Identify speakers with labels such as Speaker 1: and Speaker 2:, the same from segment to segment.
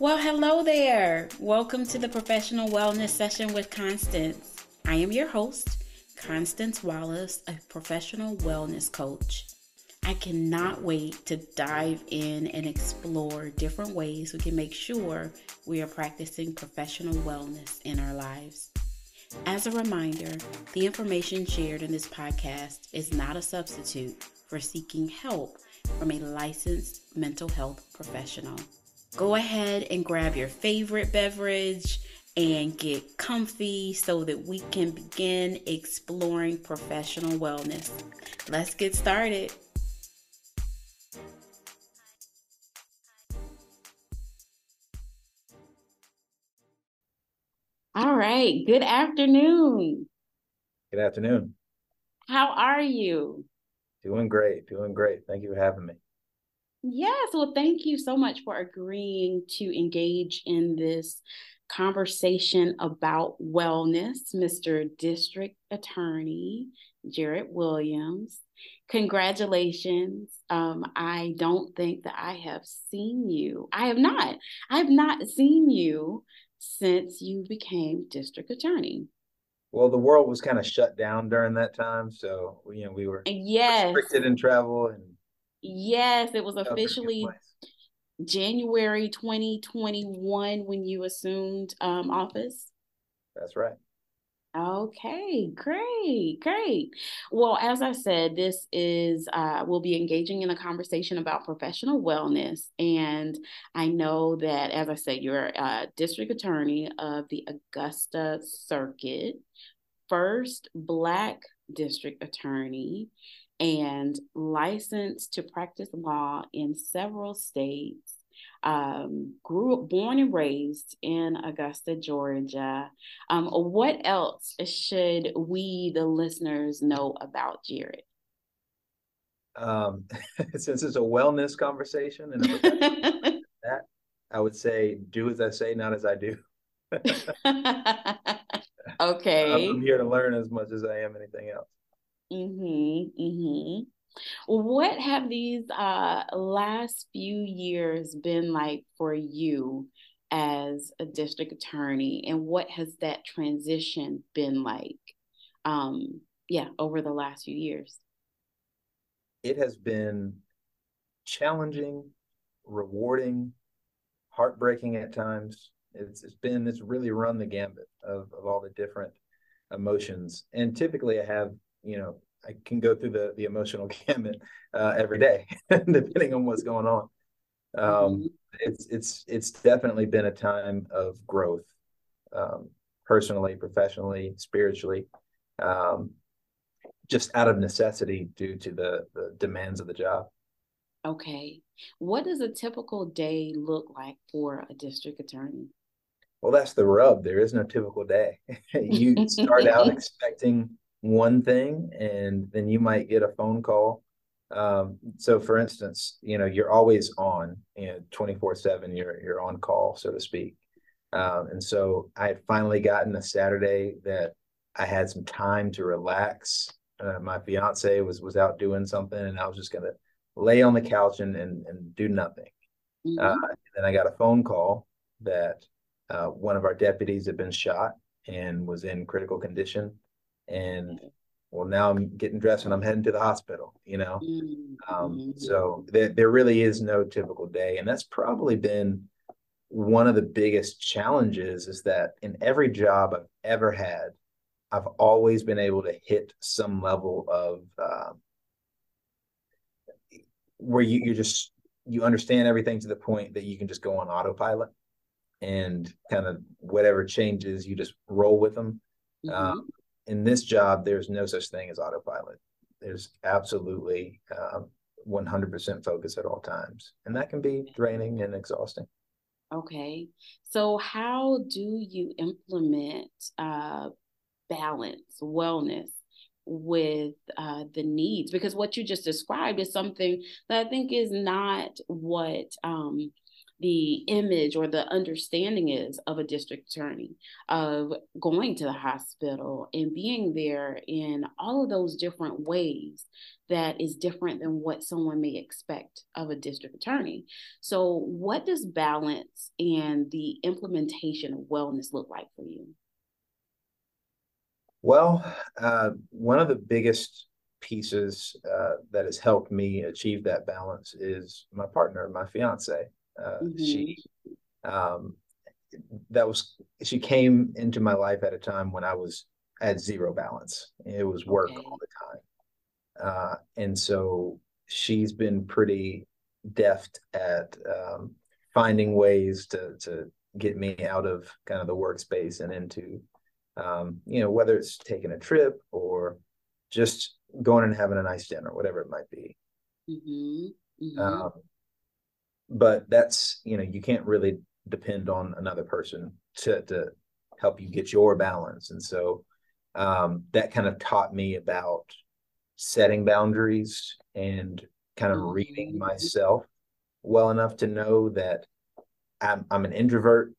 Speaker 1: Well, hello there. Welcome to the Professional Wellness Session with Constance. I am your host, Constance Wallace, a professional wellness coach. I cannot wait to dive in and explore different ways we can make sure we are practicing professional wellness in our lives. As a reminder, the information shared in this podcast is not a substitute for seeking help from a licensed mental health professional. Go ahead and grab your favorite beverage and get comfy so that we can begin exploring professional wellness. Let's get started. All right. Good afternoon.
Speaker 2: Good afternoon.
Speaker 1: How are you?
Speaker 2: Doing great. Doing great. Thank you for having me.
Speaker 1: Yes. Well, thank you so much for agreeing to engage in this conversation about wellness, Mr. District Attorney Jared Williams. Congratulations. Um, I don't think that I have seen you. I have not. I have not seen you since you became district attorney.
Speaker 2: Well, the world was kind of shut down during that time, so you know we were
Speaker 1: yes
Speaker 2: restricted in travel and
Speaker 1: yes, it was officially January 2021 when you assumed um, office.
Speaker 2: That's right.
Speaker 1: Okay, great, great. Well, as I said, this is, uh, we'll be engaging in a conversation about professional wellness. And I know that, as I said, you're a district attorney of the Augusta Circuit, first Black district attorney, and licensed to practice law in several states um, grew up, born and raised in Augusta, Georgia. Um, what else should we, the listeners, know about Jared?
Speaker 2: Um, since it's a wellness conversation and that, I would say, do as I say, not as I do.
Speaker 1: okay.
Speaker 2: I'm here to learn as much as I am anything else.
Speaker 1: Mm-hmm. Mm-hmm. What have these uh, last few years been like for you as a district attorney, and what has that transition been like? Um, yeah, over the last few years.
Speaker 2: It has been challenging, rewarding, heartbreaking at times. It's, it's been it's really run the gambit of, of all the different emotions. And typically I have, you know, I can go through the the emotional gamut uh, every day, depending on what's going on. Um, mm-hmm. It's it's it's definitely been a time of growth, um, personally, professionally, spiritually, um, just out of necessity due to the the demands of the job.
Speaker 1: Okay, what does a typical day look like for a district attorney?
Speaker 2: Well, that's the rub. There is no typical day. you start out expecting one thing and then you might get a phone call. Um, so for instance you know you're always on you know 24 7 you're you're on call so to speak. Um, and so i had finally gotten a saturday that i had some time to relax. Uh, my fiance was was out doing something and i was just going to lay on the couch and and, and do nothing. Mm-hmm. uh, and then i got a phone call that uh, one of our deputies had been shot and was in critical condition and well now i'm getting dressed and i'm heading to the hospital you know mm-hmm. um, so there, there really is no typical day and that's probably been one of the biggest challenges is that in every job i've ever had i've always been able to hit some level of uh, where you, you just you understand everything to the point that you can just go on autopilot and kind of whatever changes you just roll with them mm-hmm. um, in this job, there's no such thing as autopilot. There's absolutely um, 100% focus at all times. And that can be draining and exhausting.
Speaker 1: Okay. So, how do you implement uh, balance, wellness with uh, the needs? Because what you just described is something that I think is not what um, the image or the understanding is of a district attorney of going to the hospital and being there in all of those different ways that is different than what someone may expect of a district attorney. So what does balance and the implementation of wellness look like for you?
Speaker 2: Well uh, one of the biggest pieces uh, that has helped me achieve that balance is my partner my fiance uh, mm-hmm. She, um, that was she came into my life at a time when I was at zero balance. It was work okay. all the time, uh, and so she's been pretty deft at um, finding ways to to get me out of kind of the workspace and into um, you know whether it's taking a trip or just going and having a nice dinner, whatever it might be. Mm-hmm. Mm-hmm. Um, but that's you know you can't really depend on another person to to help you get your balance. And so um, that kind of taught me about setting boundaries and kind of reading mm-hmm. myself well enough to know that I'm, I'm an introvert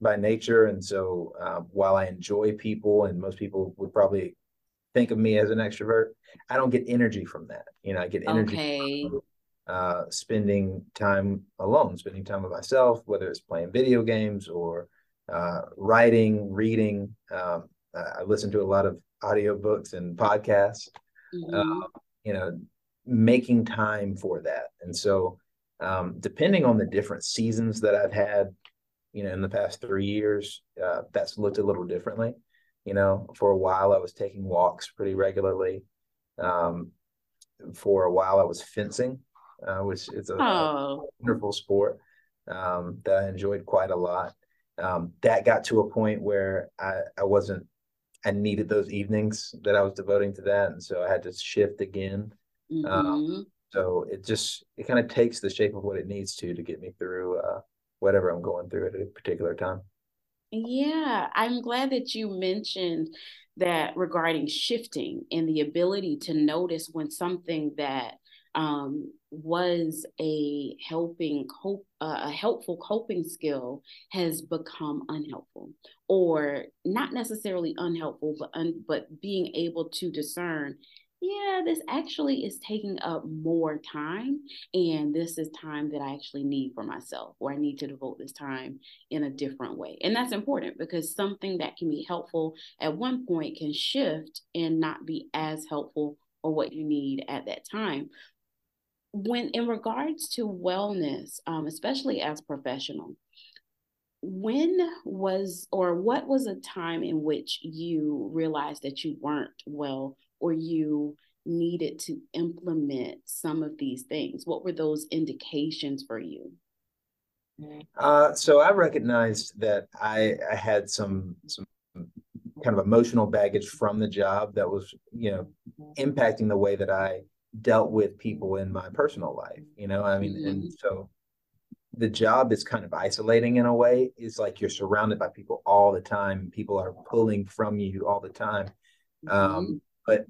Speaker 2: by nature. And so uh, while i enjoy people and most people would probably think of me as an extrovert i don't get energy from that. You know i get energy okay uh, spending time alone, spending time with myself, whether it's playing video games or uh, writing, reading. Um, I listen to a lot of audiobooks and podcasts, mm-hmm. uh, you know, making time for that. And so, um, depending on the different seasons that I've had, you know, in the past three years, uh, that's looked a little differently. You know, for a while I was taking walks pretty regularly. Um, for a while I was fencing uh, which is a, a wonderful sport um, that I enjoyed quite a lot. Um, that got to a point where I, I wasn't, I needed those evenings that I was devoting to that. And so I had to shift again. Um, mm-hmm. Um, so it just, it kind of takes the shape of what it needs to to get me through uh, whatever I'm going through at a particular time.
Speaker 1: Yeah, I'm glad that you mentioned that regarding shifting and the ability to notice when something that um, was a helping cope uh, a helpful coping skill has become unhelpful or not necessarily unhelpful but un- but being able to discern yeah this actually is taking up more time and this is time that i actually need for myself or i need to devote this time in a different way. And that's important because something that can be helpful at one point can shift and not be as helpful or what you need at that time when in regards to wellness, um, especially as professional, when was or what was a time in which you realized that you weren't well or you needed to implement some of these things? What were those indications for you?
Speaker 2: Uh, so I recognized that I, I had some some kind of emotional baggage from the job that was you know impacting the way that I dealt with people in my personal life you know i mean mm-hmm. and so the job is kind of isolating in a way. It's like you're surrounded by people all the time. People are pulling from you all the time. Mm-hmm. um, but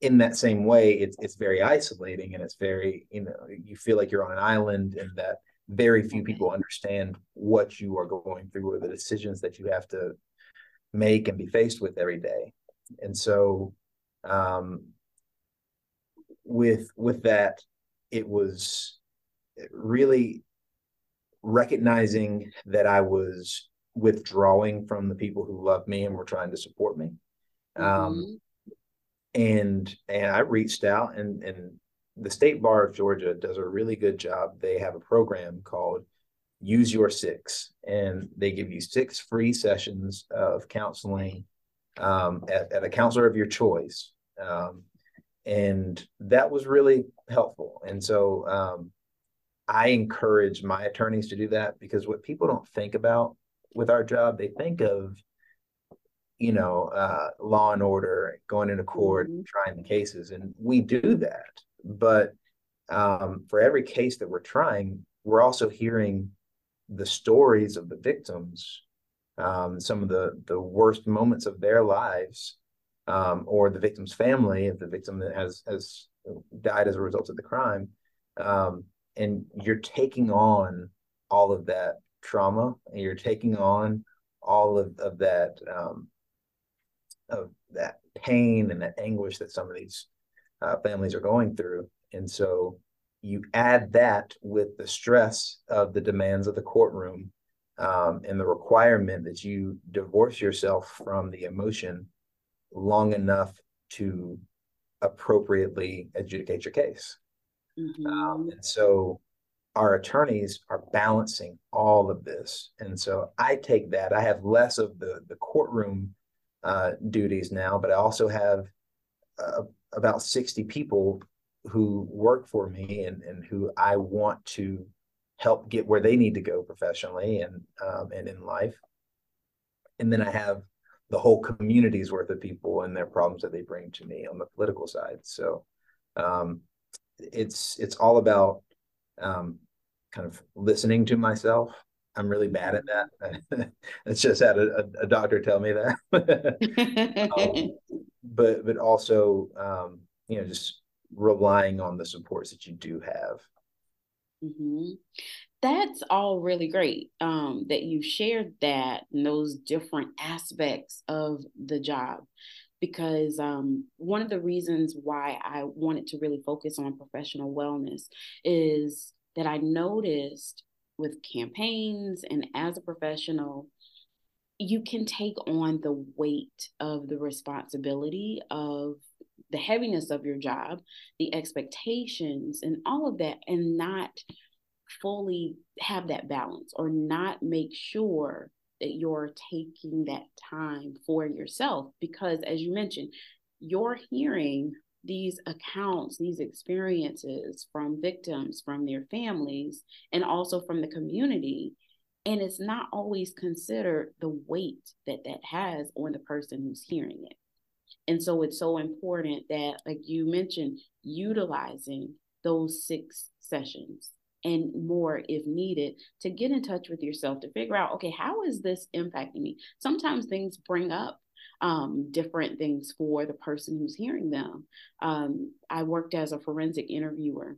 Speaker 2: in that same way it's it's very isolating and it's very you know you feel like you're on an island and that very few people understand what you are going through or the decisions that you have to make and be faced with every day. And so um, with with that it was really recognizing that I was withdrawing from the people who love me and were trying to support me. Um, mm-hmm. Um, and and I reached out and and the state bar of Georgia does a really good job. They have a program called Use Your Six, and they give you six free sessions of counseling um, at, at, a counselor of your choice. Um, and that was really helpful. And so um, I encourage my attorneys to do that because what people don't think about with our job, they think of, you know, uh, law and order, going into court, mm-hmm. trying the cases, and we do that. But um, for every case that we're trying, we're also hearing the stories of the victims, um, some of the the worst moments of their lives, um, or the victim's family if the victim has has died as a result of the crime um, and you're taking on all of that trauma and you're taking on all of, of that um, of that pain and that anguish that some of these uh, families are going through. And so you add that with the stress of the demands of the courtroom um, and the requirement that you divorce yourself from the emotion long enough to appropriately adjudicate your case. Mm-hmm. Um, and so our attorneys are balancing all of this. And so I take that. I have less of the, the courtroom uh, duties now, but I also have uh, about 60 people who work for me and, and who I want to help get where they need to go professionally and um, and in life. And then I have the whole community's worth of people and their problems that they bring to me on the political side. So um, it's it's all about um, kind of listening to myself. I'm really bad at that. it's just had a, a, doctor tell me that. um, but but also um, you know just relying on the supports that you do have.
Speaker 1: Mm-hmm. That's all really great um, that you shared that and those different aspects of the job. Because um, one of the reasons why I wanted to really focus on professional wellness is that I noticed with campaigns and as a professional, you can take on the weight of the responsibility of the heaviness of your job, the expectations, and all of that, and not fully have that balance or not make sure that you're taking that time for yourself. Because, as you mentioned, you're hearing these accounts, these experiences from victims, from their families, and also from the community. And it's not always considered the weight that that has on the person who's hearing it. And so it's so important that, like you mentioned, utilizing those six sessions and more if needed to get in touch with yourself to figure out, okay, how is this impacting me? Sometimes things bring up um, different things for the person who's hearing them. Um, I worked as a forensic interviewer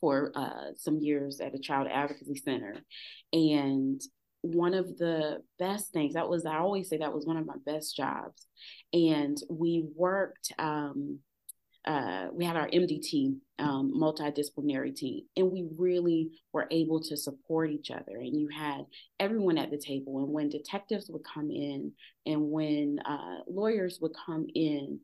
Speaker 1: for uh, some years at a child advocacy center. And one of the best things that was i always say that was one of my best jobs. And we worked um, uh, we had our mdt um, multidisciplinary team and we really were able to support each other. And you had everyone at the table and when detectives would come in and when uh, lawyers would come in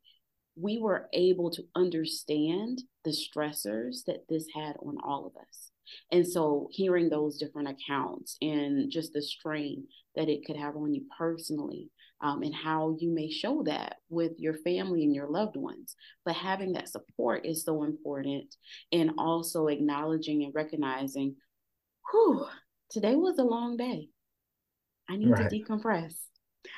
Speaker 1: we were able to understand the stressors that this had on all of us and so hearing those different accounts and just the strain that it could have on you personally um, and how you may show that with your family and your loved ones. But having that support is so important. And also acknowledging and recognizing, whew, today was a long day. I need right. to decompress.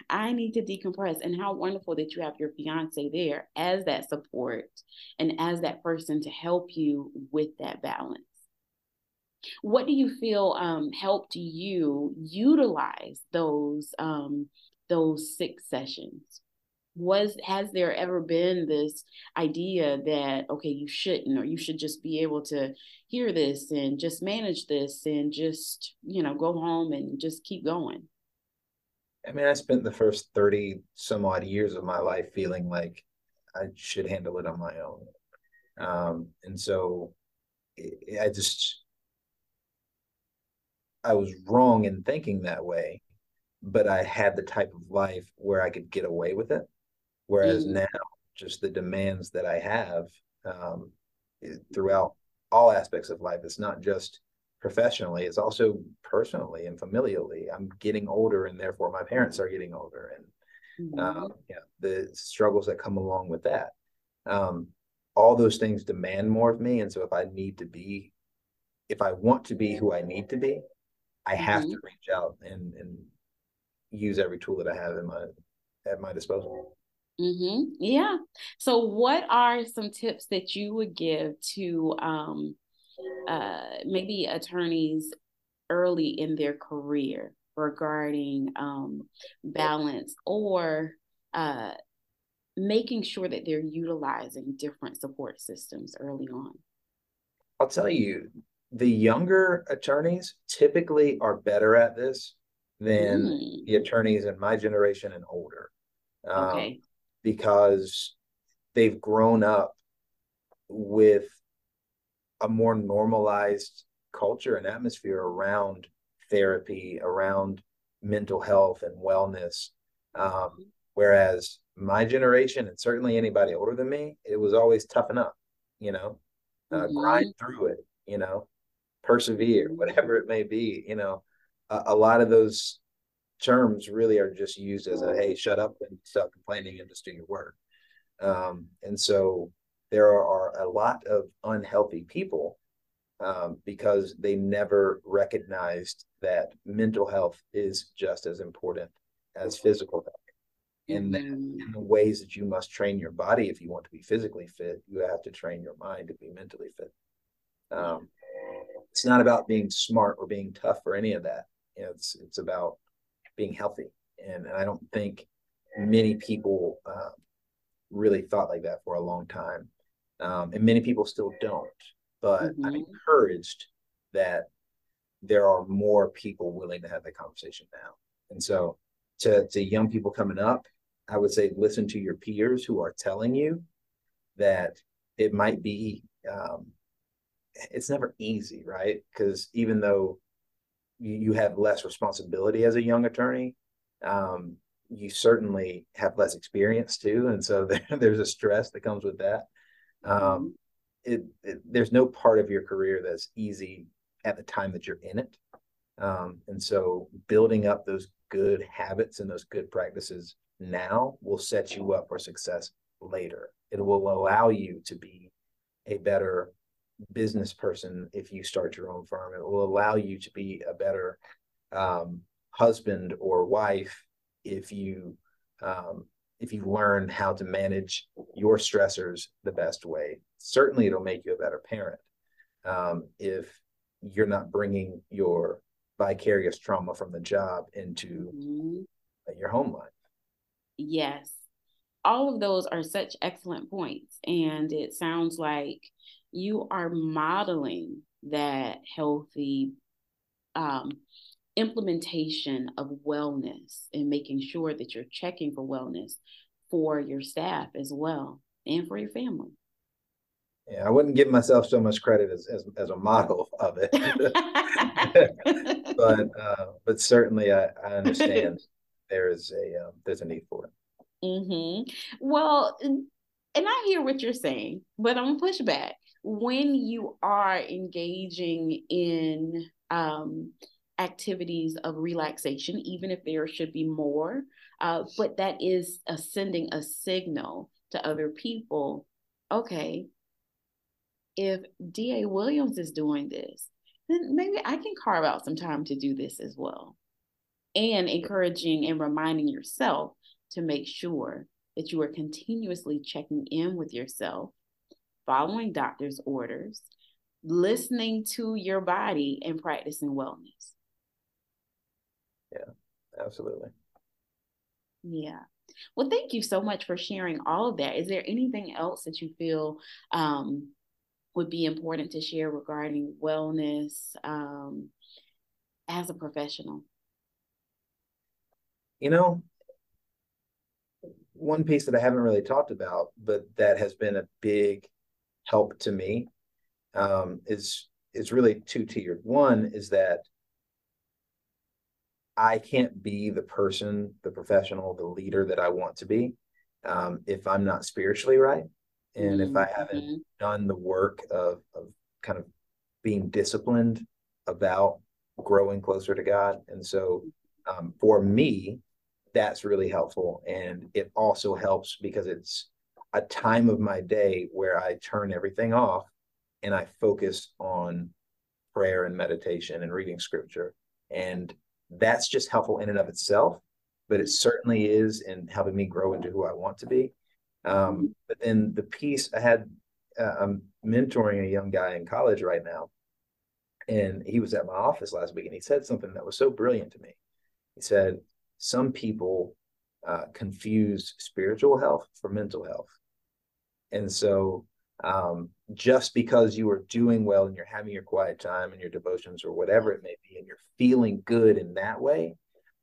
Speaker 1: I need to decompress. And how wonderful that you have your fiance there as that support and as that person to help you with that balance. What do you feel um, helped you utilize those um, those six sessions? Was has there ever been this idea that okay, you shouldn't, or you should just be able to hear this and just manage this and just you know go home and just keep going?
Speaker 2: I mean, I spent the first 30 some odd years of my life feeling like I should handle it on my own. Um, and so I just, I was wrong in thinking that way, but I had the type of life where I could get away with it. Whereas mm. now, just the demands that I have um, throughout all aspects of life, it's not just professionally, it's also personally and familially. I'm getting older, and therefore my parents are getting older, and mm-hmm. um, yeah, the struggles that come along with that. Um, all those things demand more of me, and so if I need to be, if I want to be who I need to be, I have mm-hmm. to reach out and and use every tool that I have in my at my disposal.
Speaker 1: Mm-hmm. Yeah. So, what are some tips that you would give to um, uh, maybe attorneys early in their career regarding um, balance or uh, making sure that they're utilizing different support systems early on?
Speaker 2: I'll tell you, the younger attorneys typically are better at this than mm. the attorneys in my generation and older.
Speaker 1: Um, okay.
Speaker 2: Because they've grown up with a more normalized culture and atmosphere around therapy, around mental health and wellness. Um, whereas my generation, and certainly anybody older than me, it was always toughen up, you know, uh, mm-hmm. grind through it, you know, persevere, mm-hmm. whatever it may be. You know, a, a lot of those terms really are just used as a hey, shut up and stop complaining and just do your work. Um, and so there are a lot of unhealthy people um, because they never recognized that mental health is just as important as physical health. And mm-hmm. in the ways that you must train your body if you want to be physically fit, you have to train your mind to be mentally fit. Um, it's not about being smart or being tough or any of that. You know, it's it's about being healthy, and, and I don't think many people uh, really thought like that for a long time, um, and many people still don't. But mm-hmm. I'm encouraged that there are more people willing to have that conversation now, and so to to young people coming up, I would say listen to your peers who are telling you that it might be um, it's never easy, right? Because even though you, you have less responsibility as a young attorney, um, you certainly have less experience too, and so there, there's a stress that comes with that. Um, it, it, there's no part of your career that's easy at the time that you're in it, um, and so building up those good habits and those good practices now will set you up for success later. It will allow you to be a better business person if you start your own firm. It will allow you to be a better um, husband or wife if you um, if you learn how to manage your stressors the best way. Certainly, it'll make you a better parent um, if you're not bringing your vicarious trauma from the job into mm-hmm. your home life.
Speaker 1: Yes. All of those are such excellent points. And it sounds like you are modeling that healthy um, implementation of wellness and making sure that you're checking for wellness for your staff as well and for your family.
Speaker 2: Yeah, I wouldn't give myself so much credit as as, as a model of it, but uh, but certainly I, I understand there is a um, there's a need for it.
Speaker 1: Mm-hmm. Well, and I hear what you're saying, but I'm gonna push back when you are engaging in um, activities of relaxation, even if there should be more, uh, but that is a sending a signal to other people. Okay, if DA Williams is doing this, then maybe I can carve out some time to do this as well. And encouraging and reminding yourself to make sure that you are continuously checking in with yourself following doctor's orders, listening to your body, and practicing wellness.
Speaker 2: Yeah, absolutely.
Speaker 1: Yeah. Well, thank you so much for sharing all of that. Is there anything else that you feel um, would be important to share regarding wellness um, as a professional?
Speaker 2: You know, one piece that I haven't really talked about, but that has been a big help to me um, is is really two tiered. One is that I can't be the person, the professional, the leader that I want to be um, if I'm not spiritually right, and mm-hmm. if I haven't mm-hmm. done the work of of kind of being disciplined about growing closer to God. And so, um, for me, that's really helpful, and it also helps because it's a time of my day where I turn everything off and I focus on prayer and meditation and reading scripture. And that's just helpful in and of itself, but it certainly is in helping me grow into who I want to be. Um, but then the piece I had, uh, I'm mentoring a young guy in college right now. And he was at my office last week and he said something that was so brilliant to me. He said, Some people uh, confuse spiritual health for mental health. And so um, just because you are doing well and you're having your quiet time and your devotions or whatever it may be, and you're feeling good in that way,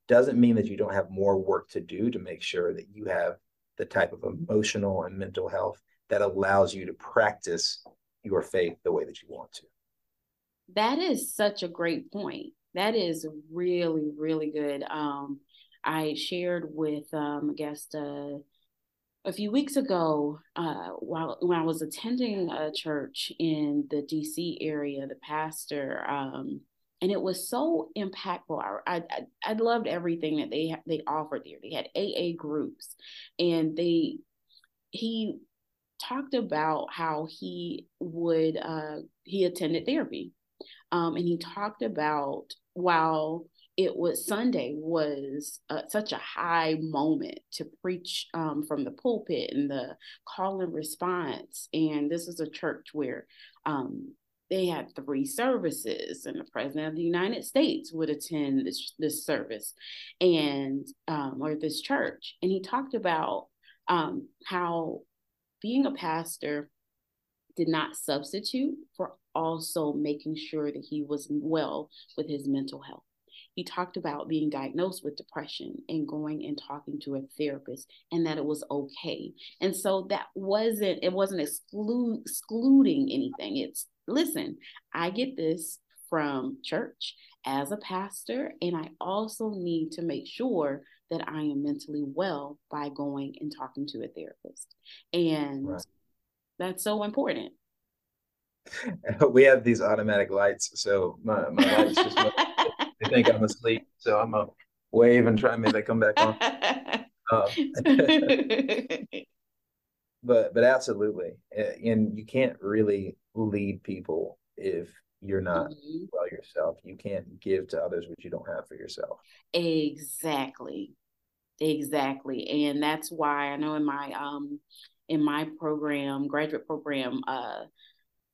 Speaker 2: doesn't mean that you don't have more work to do to make sure that you have the type of emotional and mental health that allows you to practice your faith the way that you want to.
Speaker 1: That is such a great point. That is really, really good. Um, I shared with um, uh, a few weeks ago uh, while when I was attending a church in the DC area, the pastor, um, and it was so impactful. I, I I loved everything that they they offered there. They had AA groups, and they he talked about how he would uh, he attended therapy, um, and he talked about while it was Sunday was uh, such a high moment to preach um, from the pulpit and the call and response. And this is a church where um, they had three services, and the president of the United States would attend this this service, and um, or this church. And he talked about um, how being a pastor did not substitute for also making sure that he was well with his mental health he talked about being diagnosed with depression and going and talking to a therapist and that it was okay. And so that wasn't, it wasn't exclude, excluding anything. It's, listen, I get this from church as a pastor, and I also need to make sure that I am mentally well by going and talking to a therapist. And right. that's so important.
Speaker 2: We have these automatic lights, so my, my lights just they think I'm asleep, so I'm a wave and try maybe they come back on. Um, but but absolutely, and you can't really lead people if you're not mm-hmm. well yourself. You can't give to others what you don't have for yourself.
Speaker 1: Exactly, exactly, and that's why I know in my um in my program, graduate program, uh,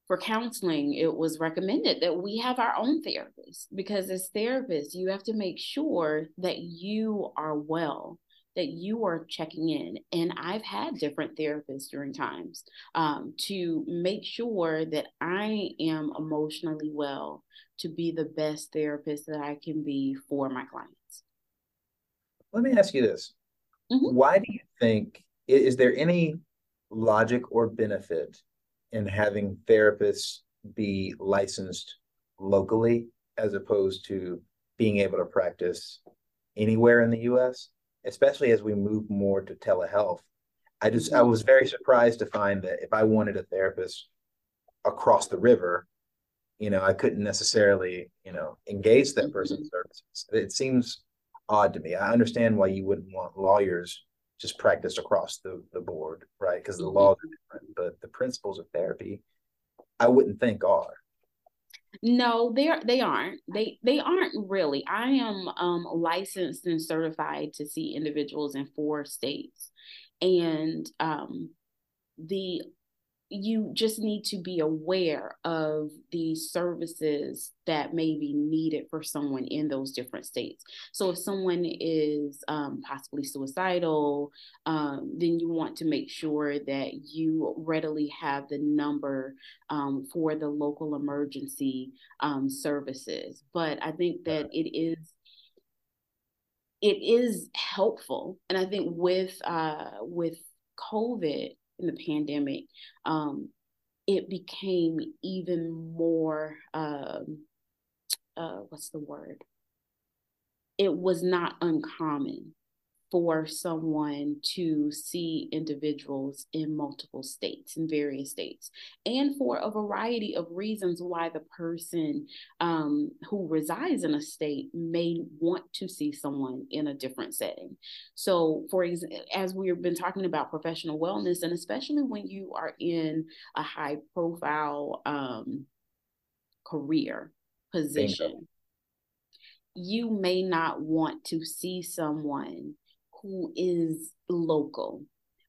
Speaker 1: for counseling, it was recommended that we have our own therapist because as therapists, you have to make sure that you are well, that you are checking in. And I've had different therapists during times um, to make sure that I am emotionally well to be the best therapist that I can be for my clients.
Speaker 2: Let me ask you this mm-hmm. Why do you think, is there any logic or benefit in having therapists be licensed locally as opposed to being able to practice anywhere in the US, especially as we move more to telehealth. I just I was very surprised to find that if I wanted a therapist across the river, you know, I couldn't necessarily, you know, engage that person's mm-hmm. services. It seems odd to me. I understand why you wouldn't want lawyers just practiced across the, the board, right? Because the mm-hmm. laws are different, but the principles of therapy, I wouldn't think are.
Speaker 1: No, they are, they aren't. They they aren't really. I am um, licensed and certified to see individuals in four states, and um, the you just need to be aware of the services that may be needed for someone in those different states. So, if someone is um, possibly suicidal, um, then you want to make sure that you readily have the number um, for the local emergency um, services. But I think that it is it is helpful, and I think with uh, with COVID in the pandemic, um, it became even more, um, uh, what's the word? It was not uncommon for someone to see individuals in multiple states, in various states, and for a variety of reasons why the person um, who resides in a state may want to see someone in a different setting. So, for example, as we've been talking about professional wellness, and especially when you are in a high profile um, career position. You may not want to see someone who is local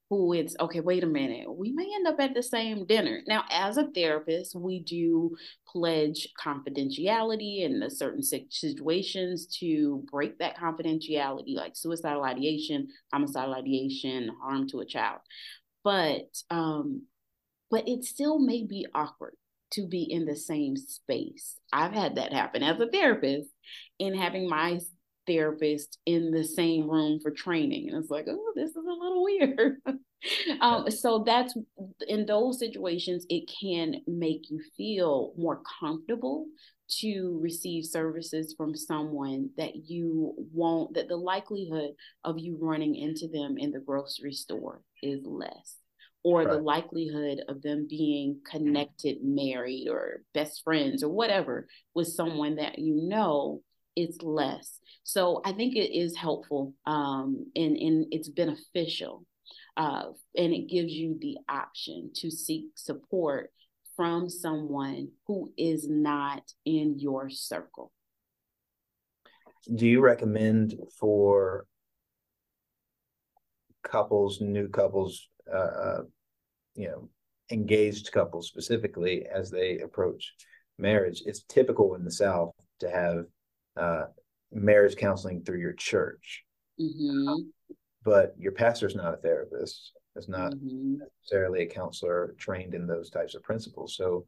Speaker 1: who it's okay wait a minute we may end up at the same dinner now as a therapist we do pledge confidentiality in the certain situations to break that confidentiality like suicidal ideation homicidal ideation harm to a child but um but it still may be awkward to be in the same space. I've had that happen as a therapist in having my therapist in the same room for training. And it's like, oh, this is a little weird. um, so that's in those situations, it can make you feel more comfortable to receive services from someone that you won't, that the likelihood of you running into them in the grocery store is less or right. the likelihood of them being connected, married, or best friends, or whatever with someone that you know is less. So I think it is helpful um, and, and it's beneficial. Uh, and it gives you the option to seek support from someone who is not in your circle.
Speaker 2: Do you recommend for couples, new couples, uh, uh you know, engaged couples specifically as they approach marriage? It's typical in the South to have uh, marriage counseling through your church. Mm-hmm. But your pastor's not a therapist, is not mm-hmm. necessarily a counselor trained in those types of principles. So,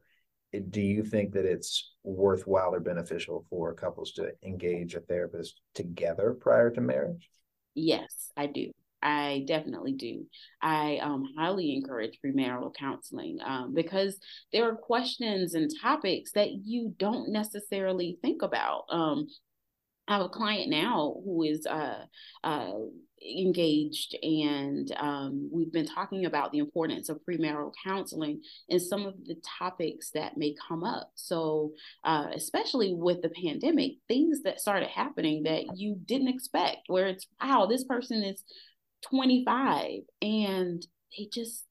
Speaker 2: do you think that it's worthwhile or beneficial for couples to engage a therapist together prior to marriage?
Speaker 1: Yes, I do. I definitely do. I um, highly encourage premarital counseling um, because there are questions and topics that you don't necessarily think about. Um, I have a client now who is uh, uh, engaged, and um, we've been talking about the importance of premarital counseling and some of the topics that may come up. So, uh, especially with the pandemic, things that started happening that you didn't expect, where it's, wow, this person is 25 and they just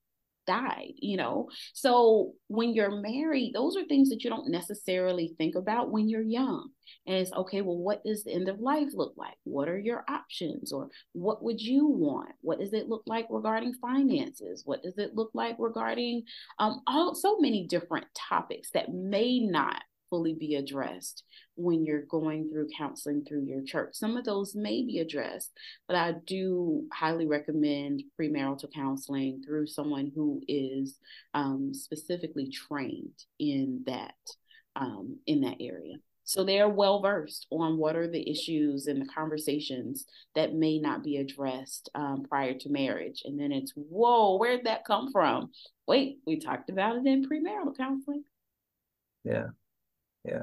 Speaker 1: died, you know? So when you're married, those are things that you don't necessarily think about when you're young. And it's okay, well, what does the end of life look like? What are your options? Or what would you want? What does it look like regarding finances? What does it look like regarding um, all so many different topics that may not fully be addressed when you're going through counseling through your church. Some of those may be addressed, but I do highly recommend premarital counseling through someone who is um, specifically trained in that um, in that area. So they're well versed on what are the issues and the conversations that may not be addressed um, prior to marriage. And then it's, whoa, where'd that come from? Wait, we talked about it in premarital counseling.
Speaker 2: Yeah. Yeah.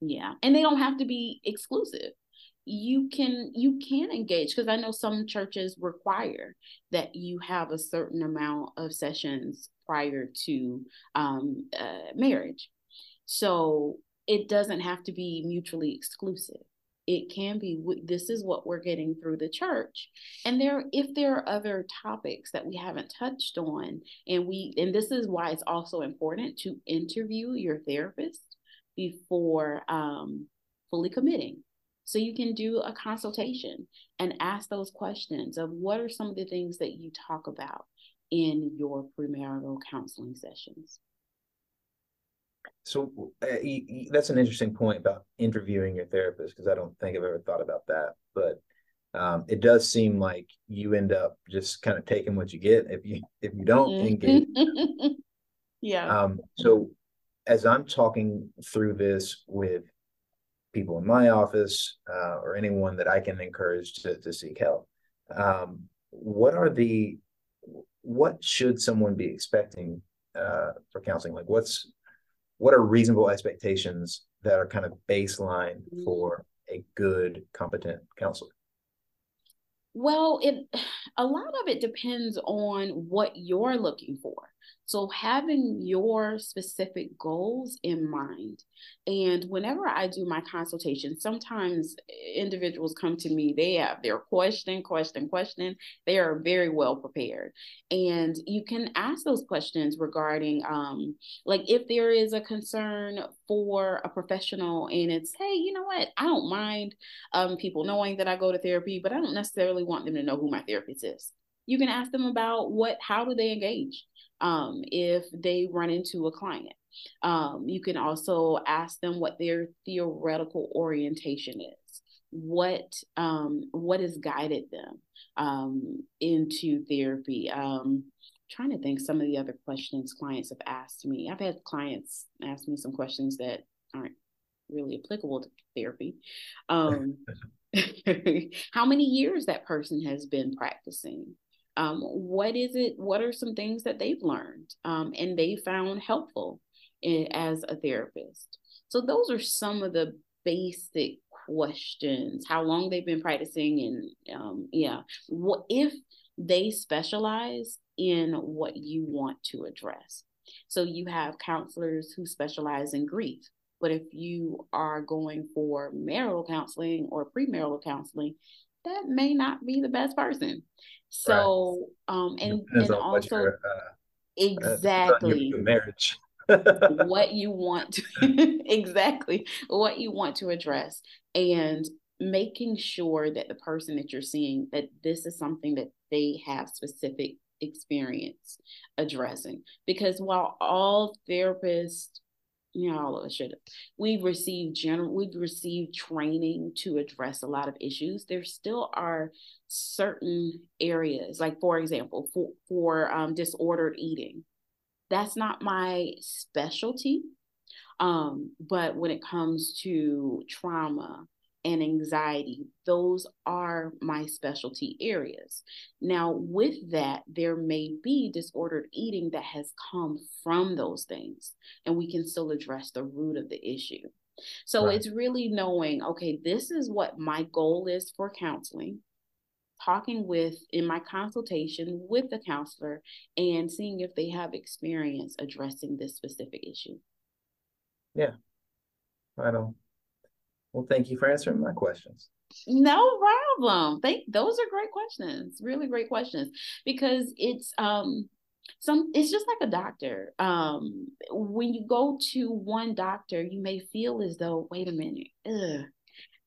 Speaker 1: Yeah. And they don't have to be exclusive. You can you can engage because I know some churches require that you have a certain amount of sessions prior to um, uh, marriage. So it doesn't have to be mutually exclusive it can be this is what we're getting through the church and there if there are other topics that we haven't touched on and we and this is why it's also important to interview your therapist before um, fully committing. So you can do a consultation and ask those questions of what are some of the things that you talk about in your premarital counseling sessions.
Speaker 2: So uh, that's an interesting point about interviewing your therapist because I don't think I've ever thought about that, but um, it does seem like you end up just kind of taking what you get if you if you don't mm-hmm. engage.
Speaker 1: yeah.
Speaker 2: Um, so as I'm talking through this with people in my office uh, or anyone that I can encourage to, to seek help, um, what are the what should someone be expecting uh, for counseling? Like, what's what are reasonable expectations that are kind of baseline mm-hmm. for a good, competent counselor?
Speaker 1: Well, it a lot of it depends on what you're looking for. So, having your specific goals in mind. And whenever I do my consultation, sometimes individuals come to me, they have their question, question, question. They are very well prepared. And you can ask those questions regarding, um, like, if there is a concern for a professional and it's, hey, you know what? I don't mind um, people knowing that I go to therapy, but I don't necessarily want them to know who my therapist is. You can ask them about what, how do they engage? Um, if they run into a client. Um, you can also ask them what their theoretical orientation is. What um, what has guided them um, into therapy? Um, trying to think some of the other questions clients have asked me. I've had clients ask me some questions that aren't really applicable to therapy. Um, how many years that person has been practicing? Um, what is it? What are some things that they've learned um, and they found helpful in, as a therapist? So those are some of the basic questions. How long they've been practicing, and um, yeah, what if they specialize in what you want to address? So you have counselors who specialize in grief. But if you are going for marital counseling or premarital counseling, that may not be the best person. So, right. um, and, and also, uh, exactly
Speaker 2: uh, marriage.
Speaker 1: what you want to exactly what you want to address and making sure that the person that you're seeing that this is something that they have specific experience addressing because while all therapists you know, all of us should. We've received general, we've received training to address a lot of issues. There still are certain areas, like for example, for for um, disordered eating. That's not my specialty, um, but when it comes to trauma, and anxiety. Those are my specialty areas. Now, with that, there may be disordered eating that has come from those things, and we can still address the root of the issue. So right. it's really knowing, okay, this is what my goal is for counseling, talking with in my consultation with the counselor and seeing if they have experience addressing this specific issue.
Speaker 2: Yeah. I don't well, thank you for answering my questions.
Speaker 1: No problem. Thank those are great questions. Really great questions because it's um some it's just like a doctor. Um when you go to one doctor, you may feel as though, wait a minute, ugh,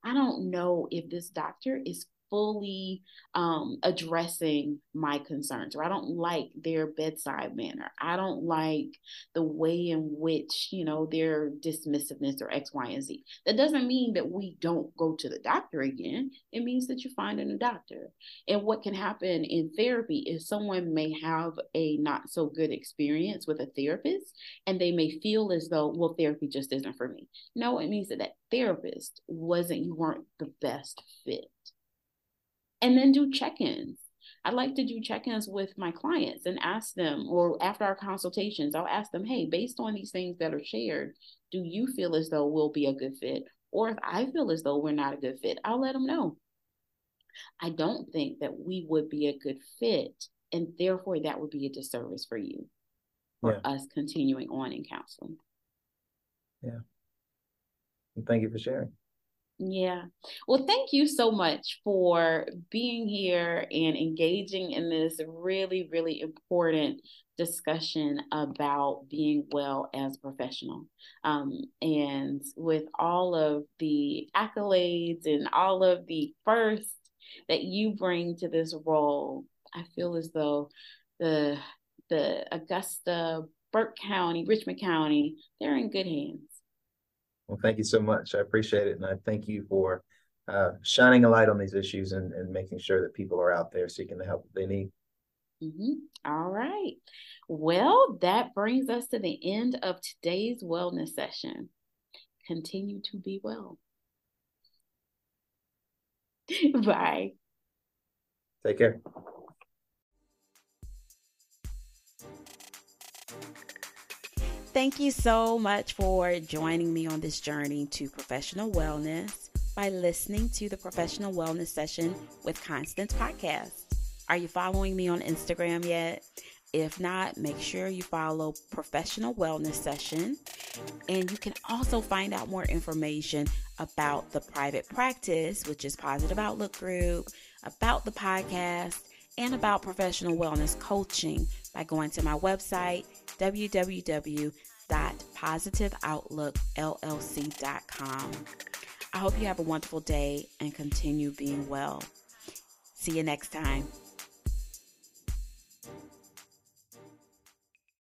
Speaker 1: I don't know if this doctor is fully um, addressing my concerns, or I don't like their bedside manner. I don't like the way in which, you know, their dismissiveness or X, Y, and Z. That doesn't mean that we don't go to the doctor again. It means that you find a new doctor. And what can happen in therapy is someone may have a not so good experience with a therapist and they may feel as though, well, therapy just isn't for me. No, it means that that therapist wasn't, you weren't the best fit and then do check-ins. I like to do check-ins with my clients and ask them, or after our consultations, I'll ask them, hey, based on these things that are shared, do you feel as though we'll be a good fit? Or if I feel as though we're not a good fit, I'll let them know. I don't think that we would be a good fit, and therefore that would be a disservice for you, for yeah. us continuing on in counseling.
Speaker 2: Yeah. thank you for sharing.
Speaker 1: Yeah. Well, thank you so much for being here and engaging in this really, really important discussion about being well as a professional. Um, and with all of the accolades and all of the firsts that you bring to this role, I feel as though the the Augusta, Burke County, Richmond County, they're in good hands.
Speaker 2: Well, thank you so much. I appreciate it. And I thank you for uh, shining a light on these issues and, and making sure that people are out there seeking the help that they need.
Speaker 1: Mm-hmm. All right. Well, that brings us to the end of today's wellness session. Continue to be well. Bye.
Speaker 2: Take care.
Speaker 1: Thank you so much for joining me on this journey to professional wellness by listening to the Professional Wellness Session with Constance podcast. Are you following me on Instagram yet? If not, make sure you follow Professional Wellness Session. And you can also find out more information about the private practice, which is Positive Outlook Group, about the podcast, and about professional wellness coaching by going to my website, www.positiveoutlookllc.com. I hope you have a wonderful day and continue being well. See you next time.